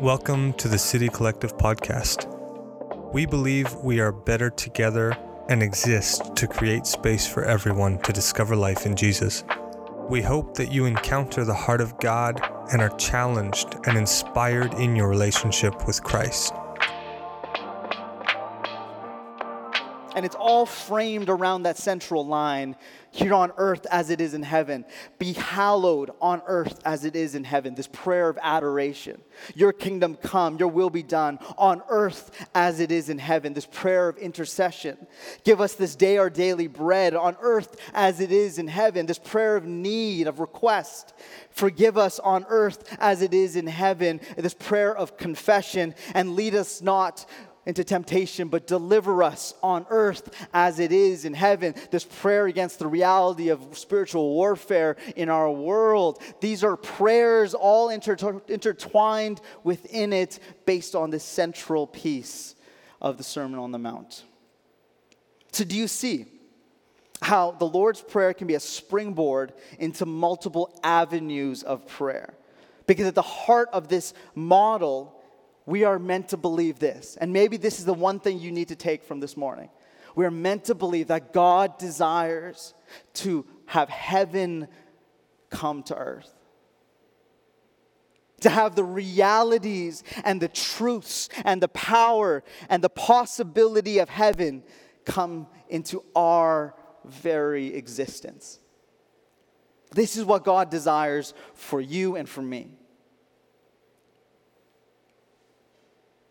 Welcome to the City Collective podcast. We believe we are better together and exist to create space for everyone to discover life in Jesus. We hope that you encounter the heart of God and are challenged and inspired in your relationship with Christ. And it's all framed around that central line here on earth as it is in heaven. Be hallowed on earth as it is in heaven. This prayer of adoration. Your kingdom come, your will be done on earth as it is in heaven. This prayer of intercession. Give us this day our daily bread on earth as it is in heaven. This prayer of need, of request. Forgive us on earth as it is in heaven. This prayer of confession and lead us not into temptation, but deliver us on earth as it is in heaven. This prayer against the reality of spiritual warfare in our world. These are prayers all inter- intertwined within it based on this central piece of the Sermon on the Mount. So, do you see? How the Lord's Prayer can be a springboard into multiple avenues of prayer. Because at the heart of this model we are meant to believe this. And maybe this is the one thing you need to take from this morning. We are meant to believe that God desires to have heaven come to earth. To have the realities and the truths and the power and the possibility of heaven come into our very existence. This is what God desires for you and for me.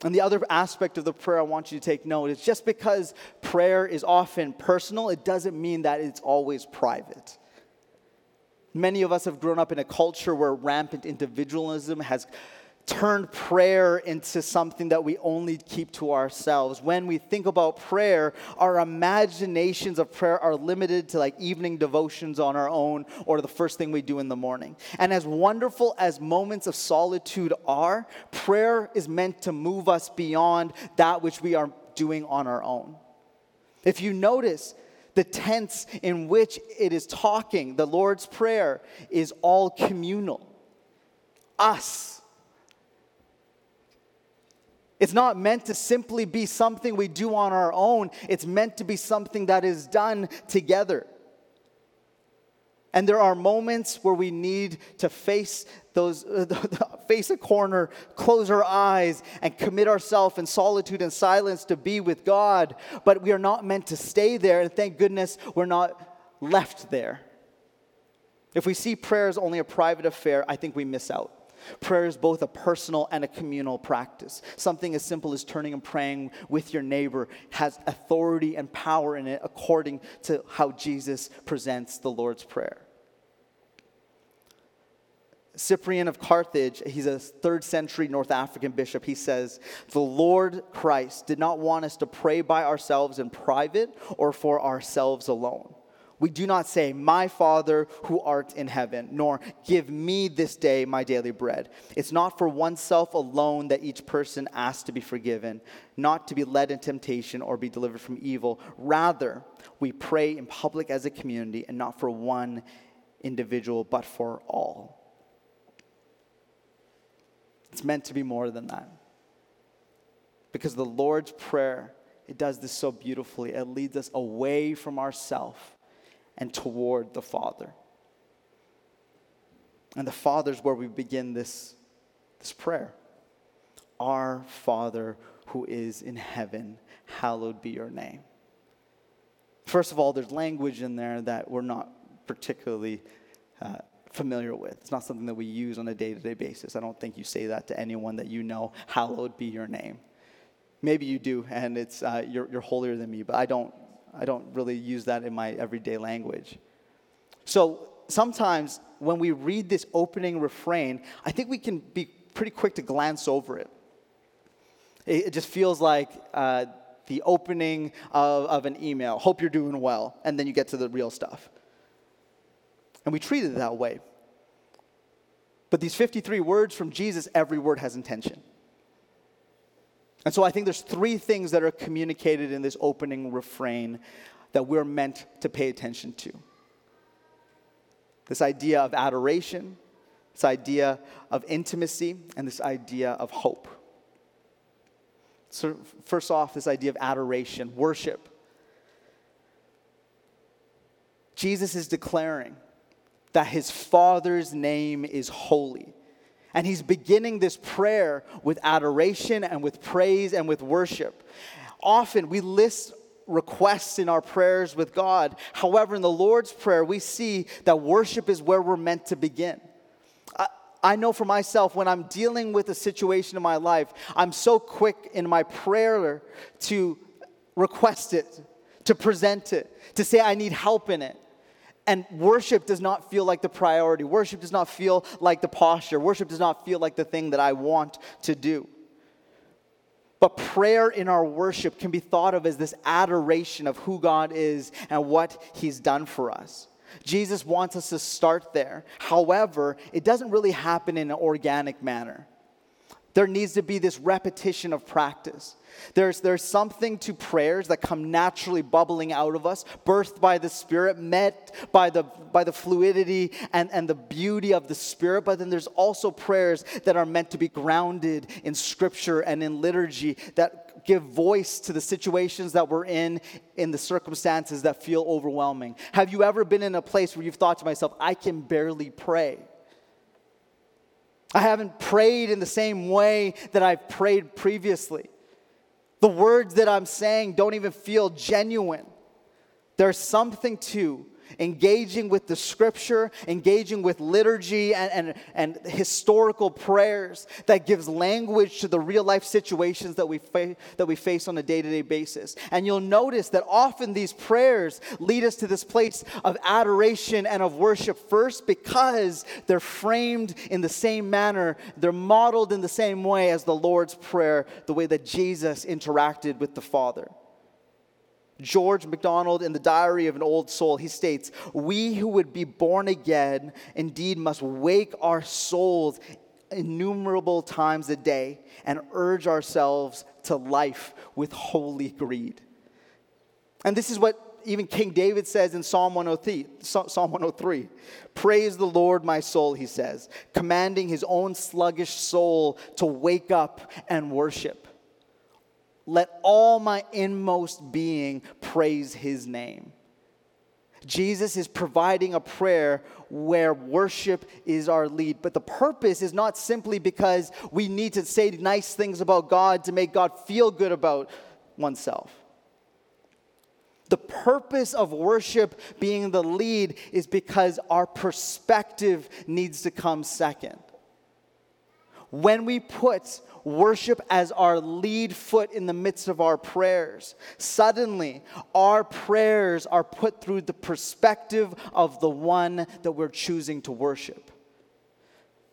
And the other aspect of the prayer I want you to take note is just because prayer is often personal, it doesn't mean that it's always private. Many of us have grown up in a culture where rampant individualism has turned prayer into something that we only keep to ourselves. When we think about prayer, our imaginations of prayer are limited to like evening devotions on our own or the first thing we do in the morning. And as wonderful as moments of solitude are, prayer is meant to move us beyond that which we are doing on our own. If you notice, the tense in which it is talking, the Lord's Prayer, is all communal. Us it's not meant to simply be something we do on our own, it's meant to be something that is done together. And there are moments where we need to face those, uh, face a corner, close our eyes, and commit ourselves in solitude and silence to be with God. But we are not meant to stay there, and thank goodness we're not left there. If we see prayer as only a private affair, I think we miss out. Prayer is both a personal and a communal practice. Something as simple as turning and praying with your neighbor has authority and power in it according to how Jesus presents the Lord's Prayer. Cyprian of Carthage, he's a third century North African bishop. He says, The Lord Christ did not want us to pray by ourselves in private or for ourselves alone. We do not say, My Father who art in heaven, nor give me this day my daily bread. It's not for oneself alone that each person asks to be forgiven, not to be led in temptation or be delivered from evil. Rather, we pray in public as a community and not for one individual, but for all. It's meant to be more than that. Because the Lord's Prayer, it does this so beautifully. It leads us away from ourselves and toward the Father. And the Father is where we begin this, this prayer. Our Father who is in heaven, hallowed be your name. First of all, there's language in there that we're not particularly uh, familiar with. It's not something that we use on a day to day basis. I don't think you say that to anyone that you know, hallowed be your name. Maybe you do, and it's, uh, you're, you're holier than me, but I don't I don't really use that in my everyday language. So sometimes when we read this opening refrain, I think we can be pretty quick to glance over it. It, just feels like uh, the opening of, of an email. Hope you're doing well. And then you get to the real stuff. And we treat it that way. But these 53 words from Jesus, every word has intention. And so I think there's three things that are communicated in this opening refrain that we're meant to pay attention to. This idea of adoration, this idea of intimacy and this idea of hope. So, first off, this idea of adoration, worship. Jesus is declaring that his Father's name is holy. And he's beginning this prayer with adoration and with praise and with worship. Often we list requests in our prayers with God. However, in the Lord's Prayer, we see that worship is where we're meant to begin. I, know for myself, when I'm dealing with a situation in my life, I'm so quick in my prayer to request it, to present it, to say I need help in it. And worship does not feel like the priority. Worship does not feel like the posture. Worship does not feel like the thing that I want to do. But prayer in our worship can be thought of as this adoration of who God is and what He's done for us. Jesus wants us to start there. However, it doesn't really happen in an organic manner. There needs to be this repetition of practice. There's, there's something to prayers that come naturally bubbling out of us, birthed by the Spirit, met by the, by the fluidity and, and the beauty of the Spirit. But then there's also prayers that are meant to be grounded in Scripture and in liturgy that give voice to the situations that we're in, in the circumstances that feel overwhelming. Have you ever been in a place where you've thought to myself, I can barely pray? I haven't prayed in the same way that I've prayed previously. The words that I'm saying don't even feel genuine. There's something to engaging with the scripture, engaging with liturgy and, and, and historical prayers that gives language to the real life situations that we, fa- that we face on a day to day basis. And you'll notice that often these prayers lead us to this place of adoration and of worship first because they're framed in the same manner, they're modeled in the same way as the Lord's Prayer, the way that Jesus interacted with the Father. George MacDonald in the Diary of an Old Soul, he states, We who would be born again indeed must wake our souls innumerable times a day and urge ourselves to life with holy greed. And this is what even King David says in Psalm 103, Psalm 103. Praise the Lord, my soul, he says, commanding his own sluggish soul to wake up and worship. Let all my inmost being praise his name. Jesus is providing a prayer where worship is our lead. But the purpose is not simply because we need to say nice things about God to make God feel good about oneself. The purpose of worship being the lead is because our perspective needs to come second. When we put worship as our lead foot in the midst of our prayers. Suddenly, our prayers are put through the perspective of the one that we're choosing to worship.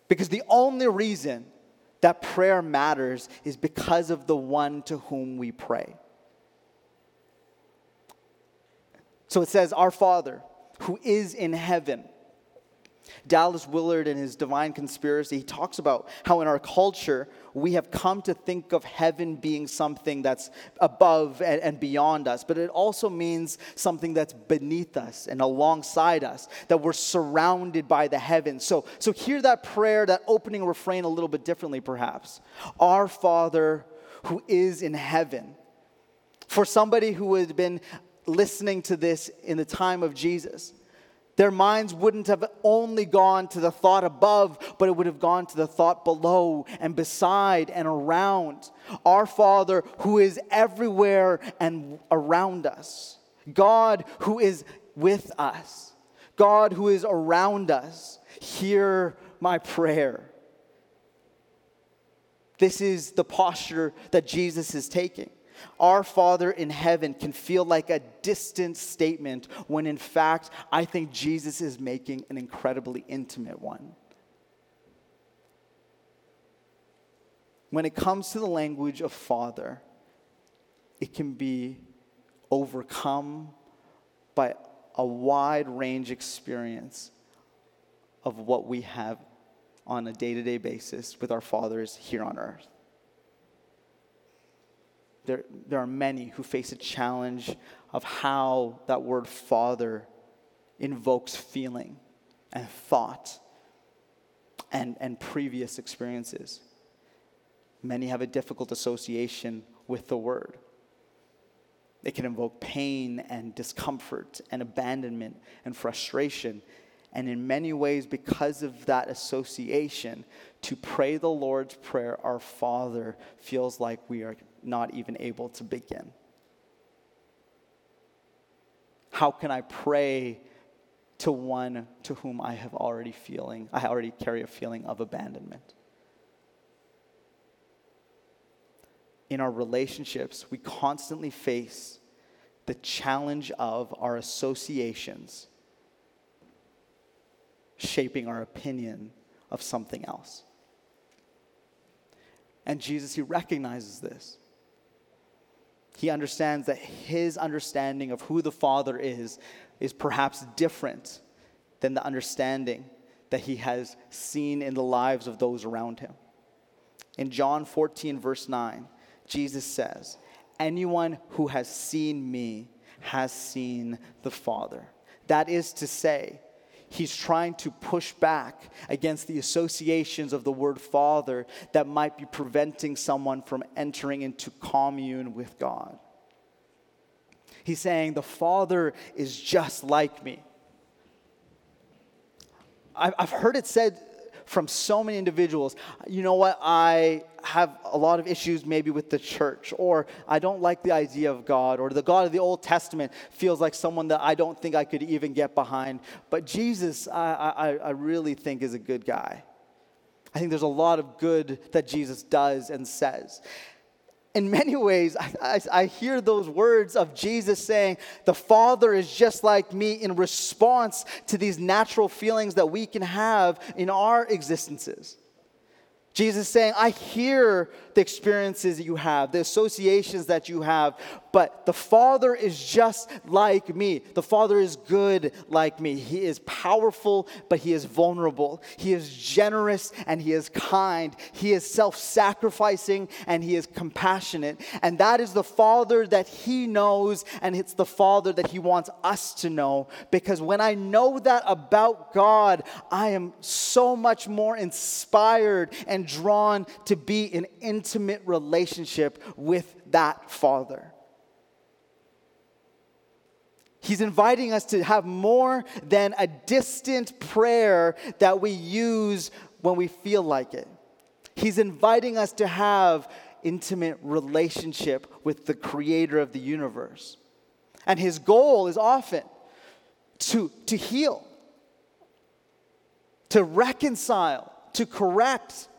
Because the only reason that prayer matters is because of the one to whom we pray. So it says, Our Father, who is in heaven Dallas Willard, in his Divine Conspiracy, he talks about how in our culture we have come to think of heaven being something that's above and, and, beyond us, but it also means something that's beneath us and alongside us, that we're surrounded by the heavens. So, so hear that prayer, that opening refrain a little bit differently, perhaps. Our Father who is in heaven. For somebody who had been listening to this in the time of Jesus, their minds wouldn't have only gone to the thought above, but it would have gone to the thought below and beside and around. Our Father who is everywhere and around us. God who is with us. God who is around us. Hear my prayer. This is the posture that Jesus is taking. Our Father in heaven can feel like a distant statement when in fact I think Jesus is making an incredibly intimate one. When it comes to the language of Father, it can be overcome by a wide range experience of what we have on a day to day basis with our fathers here on earth there, there are many who face a challenge of how that word father invokes feeling and thought. and, and previous experiences. Many have a difficult association with the word. It can invoke pain and discomfort and abandonment and frustration. And in many ways, because of that association, to pray the Lord's Prayer, our Father, feels like we are not even able to begin. How can I pray to one to whom I have already feeling, I already carry a feeling of abandonment? in our relationships, we constantly face the challenge of our associations shaping our opinion of something else. And Jesus, he recognizes this. He understands that his understanding of who the Father is is perhaps different than the understanding that he has seen in the lives of those around him. In John 14, verse 9, Jesus says, Anyone who has seen me has seen the Father. That is to say, he's trying to push back against the associations of the word Father that might be preventing someone from entering into commune with God. He's saying, The Father is just like me. I've heard it said from so many individuals. You know what? I have a lot of issues maybe with the church, or I don't like the idea of God, or the God of the Old Testament feels like someone that I don't think I could even get behind. But Jesus, I, I, I really think is a good guy. I think there's a lot of good that Jesus does and says in many ways, I, I, I, hear those words of Jesus saying, The Father is just like me in response to these natural feelings that we can have in our existences. Jesus saying, I hear the experiences that you have, the associations that you have, but the Father is just like me. The Father is good like me. He is powerful, but He is vulnerable. He is generous and He is kind. He is self sacrificing and He is compassionate. And that is the Father that He knows, and it's the Father that He wants us to know. Because when I know that about God, I am so much more inspired and drawn to be in intimate relationship with that Father. He's inviting us to have more than a distant prayer that we use when we feel like it. He's inviting us to have intimate relationship with the creator of the universe. And his goal is often to, to heal, to reconcile, to correct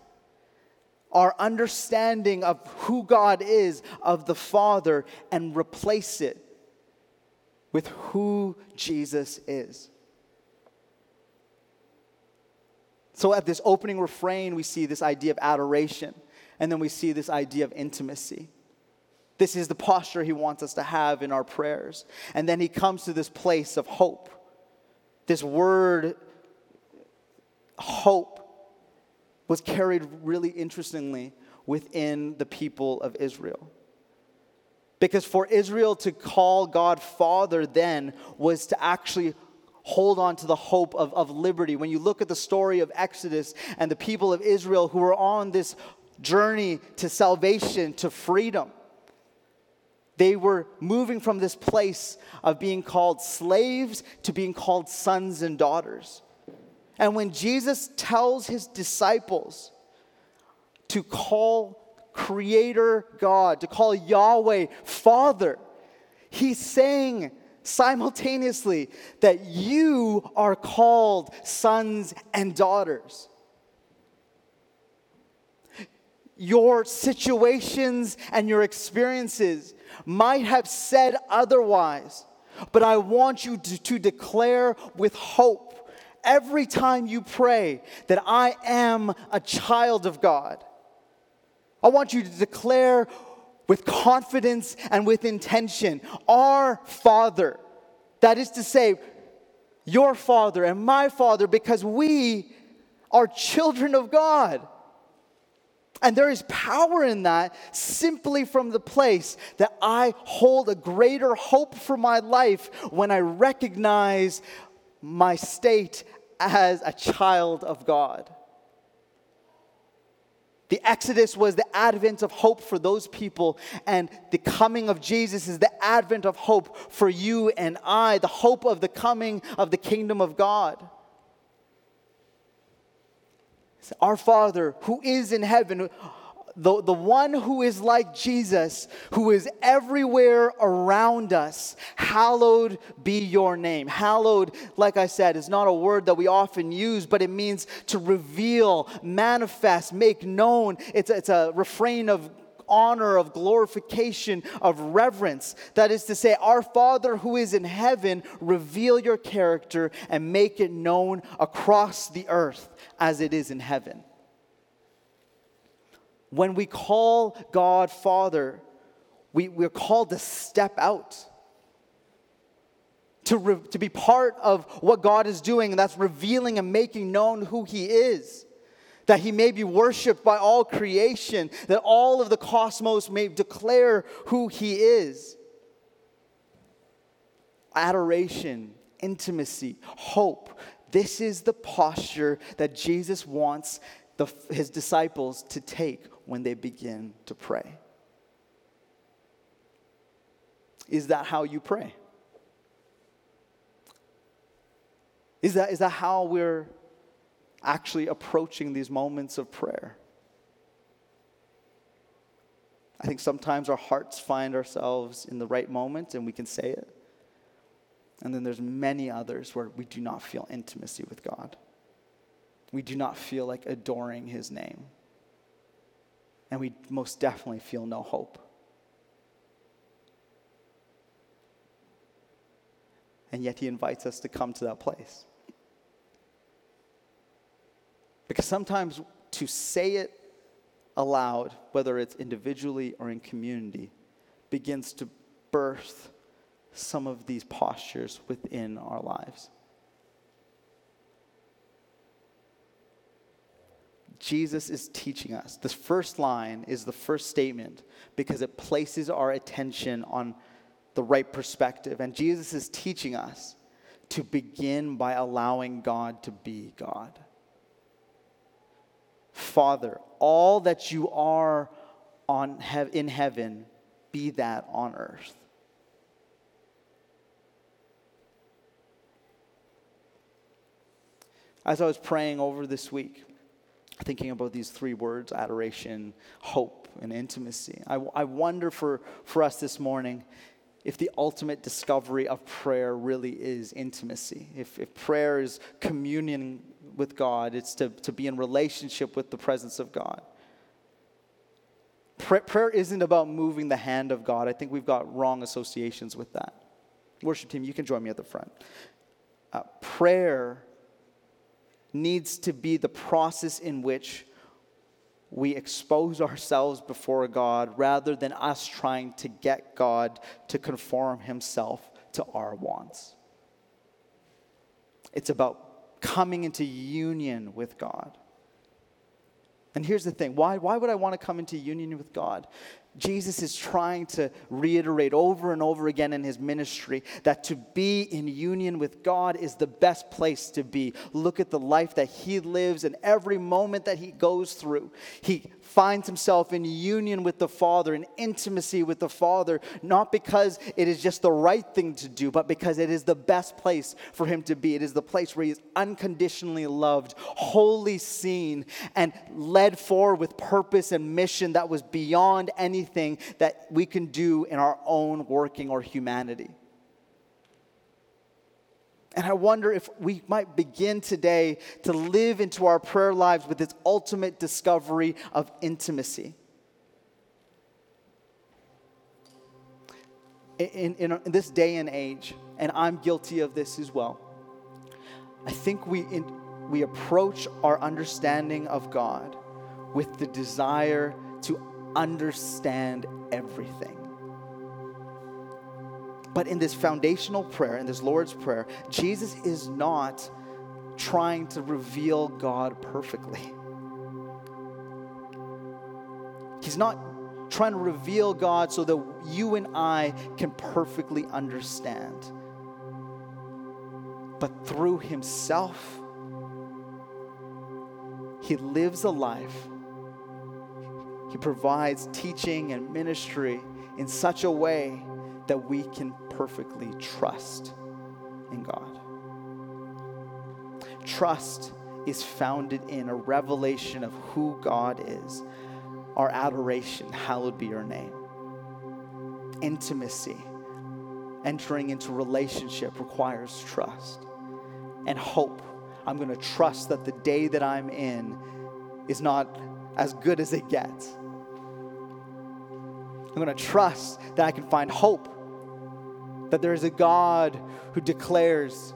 our understanding of who God is, of the Father, and replace it with who Jesus is. So, at this opening refrain, we see this idea of adoration, and then we see this idea of intimacy. This is the posture he wants us to have in our prayers. And then he comes to this place of hope. This word, hope, was carried really interestingly within the people of Israel. Because for Israel to call God Father then was to actually hold on to the hope of, of liberty. When you look at the story of Exodus and the people of Israel who were on this journey to salvation, to freedom, they were moving from this place of being called slaves to being called sons and daughters. And when Jesus tells his disciples to call Creator God, to call Yahweh Father. He's saying simultaneously that you are called sons and daughters. Your situations and your experiences might have said otherwise, but I want you to, to declare with hope every time you pray that I am a child of God. I want you to declare with confidence and with intention, Our Father. That is to say, your Father and my Father, because we are children of God. And there is power in that simply from the place that I hold a greater hope for my life when I recognize my state as a child of God. The Exodus was the advent of hope for those people, and the coming of Jesus is the advent of hope for you and I, the hope of the coming of the kingdom of God. Our Father who is in heaven, the, the one who is like Jesus, who is everywhere around us, hallowed be your name. Hallowed, like I said, is not a word that we often use, but it means to reveal, manifest, make known. It's, it's a refrain of honor, of glorification, of reverence. That is to say, Our Father who is in heaven, reveal your character and make it known across the earth as it is in heaven. When we call God Father, we, we're called to step out, to, re, to be part of what God is doing, and that's revealing and making known who He is. That He may be worshiped by all creation, that all of the cosmos may declare who He is. Adoration, intimacy, hope. This is the posture that Jesus wants the, his disciples to take when they begin to pray. Is that how you pray? Is that, is that how we're actually approaching these moments of prayer? I think sometimes our hearts find ourselves in the right moment and we can say it. And then there's many others where we do not feel intimacy with God. We do not feel like adoring his name and we most definitely feel no hope. And yet, he invites us to come to that place. Because sometimes to say it aloud, whether it's individually or in community, begins to birth some of these postures within our lives. Jesus is teaching us. This first line is the first statement because it places our attention on the right perspective. And Jesus is teaching us to begin by allowing God to be God. Father, all that you are on in heaven, be that on earth. As I was praying over this week, thinking about these three words adoration, hope, and intimacy. I, I wonder for, for us this morning if the ultimate discovery of prayer really is intimacy. If, if prayer is communion with God, it's to, to be in relationship with the presence of God. prayer isn't about moving the hand of God. I think we've got wrong associations with that. Worship team, you can join me at the front. Uh, prayer needs to be the process in which we expose ourselves before God rather than us trying to get God to conform himself to our wants. It's about coming into union with God. And here's the thing why, why would I want to come into union with God? Jesus is trying to reiterate over and over again in his ministry that to be in union with God is the best place to be. Look at the life that he lives and every moment that he goes through. He finds himself in union with the Father, in intimacy with the Father, not because it is just the right thing to do, but because it is the best place for him to be. It is the place where he is unconditionally loved, wholly seen, and led forward with purpose and mission that was beyond anything that we can do in our own working or humanity. And I wonder if we might begin today to live into our prayer lives with this ultimate discovery of intimacy. In, in, in, this day and age, and I'm guilty of this as well, I think we, in, we approach our understanding of God with the desire to understand everything. But in this foundational prayer, in this Lord's Prayer, Jesus is not trying to reveal God perfectly. He's not trying to reveal God so that you and I can perfectly understand. But through Himself, He lives a life He provides teaching and ministry in such a way that we can perfectly trust in God. Trust is founded in a revelation of who God is, our adoration, hallowed be your name. Intimacy, entering into relationship requires trust and hope. I'm going to trust that the day that I'm in is not as good as it gets. I'm going to trust that I can find hope, that there is a God who declares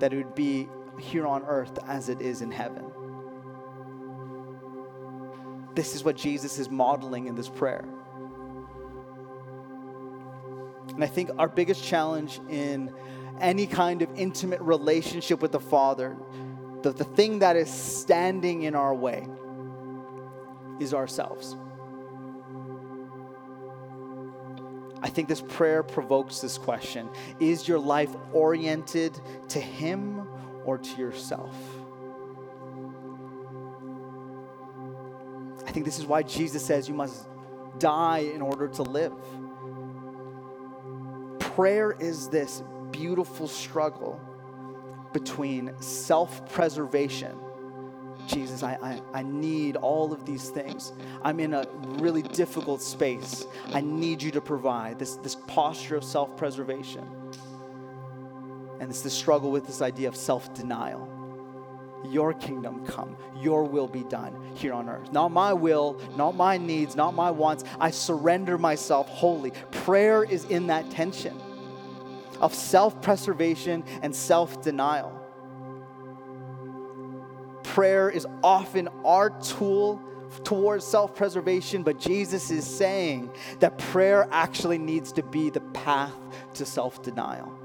that it would be here on earth as it is in heaven. This is what Jesus is modeling in this prayer. And I think our biggest challenge in any kind of intimate relationship with the Father, the, the thing that is standing in our way, is ourselves. I think this prayer provokes this question Is your life oriented to Him or to yourself? I think this is why Jesus says you must die in order to live. Prayer is this beautiful struggle between self preservation Jesus, I, I, I need all of these things. I'm in a really difficult space. I need you to provide this, this posture of self preservation. And it's the struggle with this idea of self denial. Your kingdom come, your will be done here on earth. Not my will, not my needs, not my wants. I surrender myself wholly. Prayer is in that tension of self preservation and self denial prayer is often our tool towards self preservation, but Jesus is saying that prayer actually needs to be the path to self denial.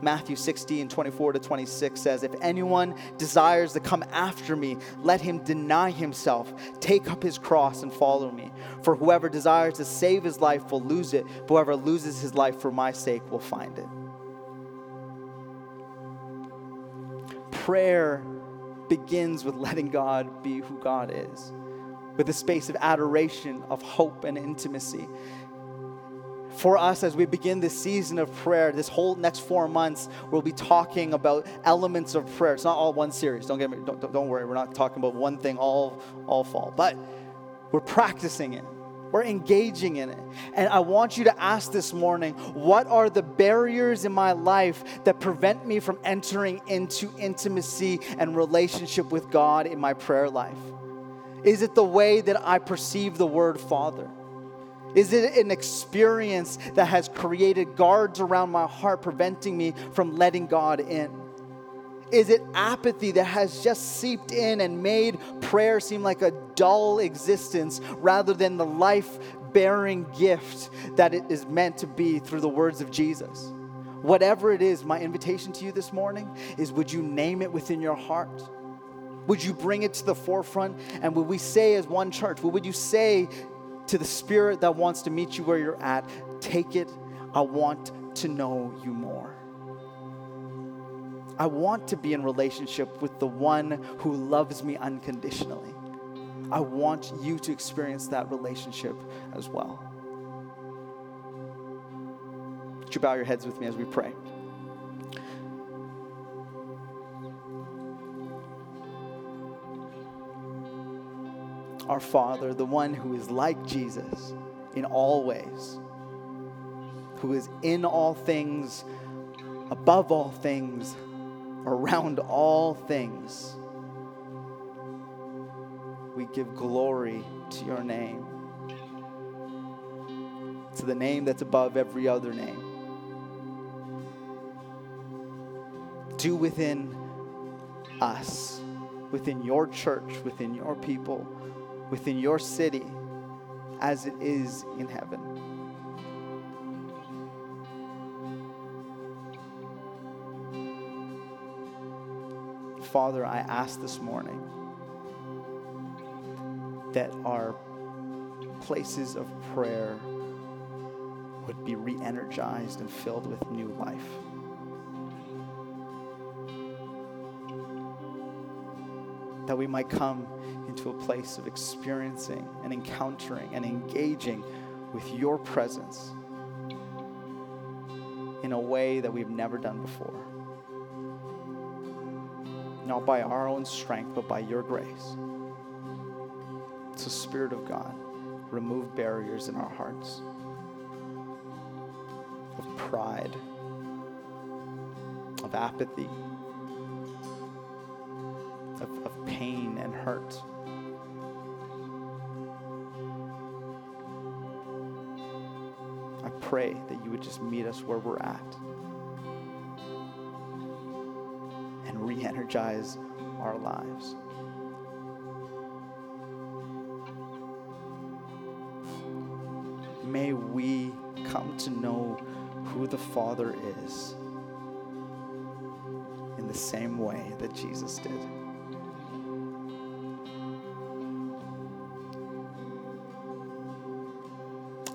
Matthew 16, 24 to 26 says, If anyone desires to come after me, let him deny himself, take up his cross, and follow me. For whoever desires to save his life will lose it, whoever loses his life for my sake will find it. Prayer begins with letting God be who God is, with a space of adoration, of hope, and intimacy. For us, as we begin this season of prayer, this whole next four months, we'll be talking about elements of prayer. It's not all one series. Don't get me. Don't, don't worry. We're not talking about one thing all all fall, but we're practicing it. We're engaging in it. And I want you to ask this morning what are the barriers in my life that prevent me from entering into intimacy and relationship with God in my prayer life? Is it the way that I perceive the word Father? Is it an experience that has created guards around my heart, preventing me from letting God in? Is it apathy that has just seeped in and made prayer seem like a dull existence rather than the life bearing gift that it is meant to be through the words of Jesus? Whatever it is, my invitation to you this morning is would you name it within your heart? Would you bring it to the forefront? And would we say, as one church, what would you say to the spirit that wants to meet you where you're at? Take it. I want to know you more. I want to be in relationship with the one who loves me unconditionally. I want you to experience that relationship as well. Would you bow your heads with me as we pray? Our Father, the one who is like Jesus in all ways, who is in all things, above all things, around all things. We give glory to your name, to the name that's above every other name. Do within us, within your church, within your people, within your city, as it is in heaven. Father, I ask this morning that our places of prayer would be re energized and filled with new life. that we might come into a place of experiencing and encountering and engaging with your presence in a way that we've never done before. Not by our own strength, but by your grace. So, Spirit of God, remove barriers in our hearts of pride, of apathy, of, of pain and hurt. I pray that you would just meet us where we're at energize our lives. May we come to know who the Father is in the same way that Jesus did.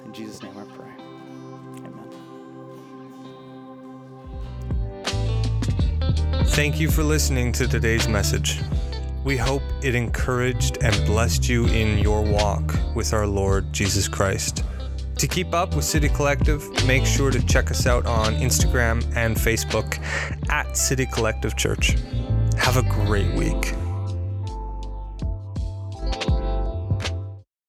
In Jesus' name I pray. Thank you for listening to today's message. We hope it encouraged and blessed you in your walk with our Lord Jesus Christ. To keep up with City Collective, make sure to check us out on Instagram and Facebook at City Collective Church. Have a great week.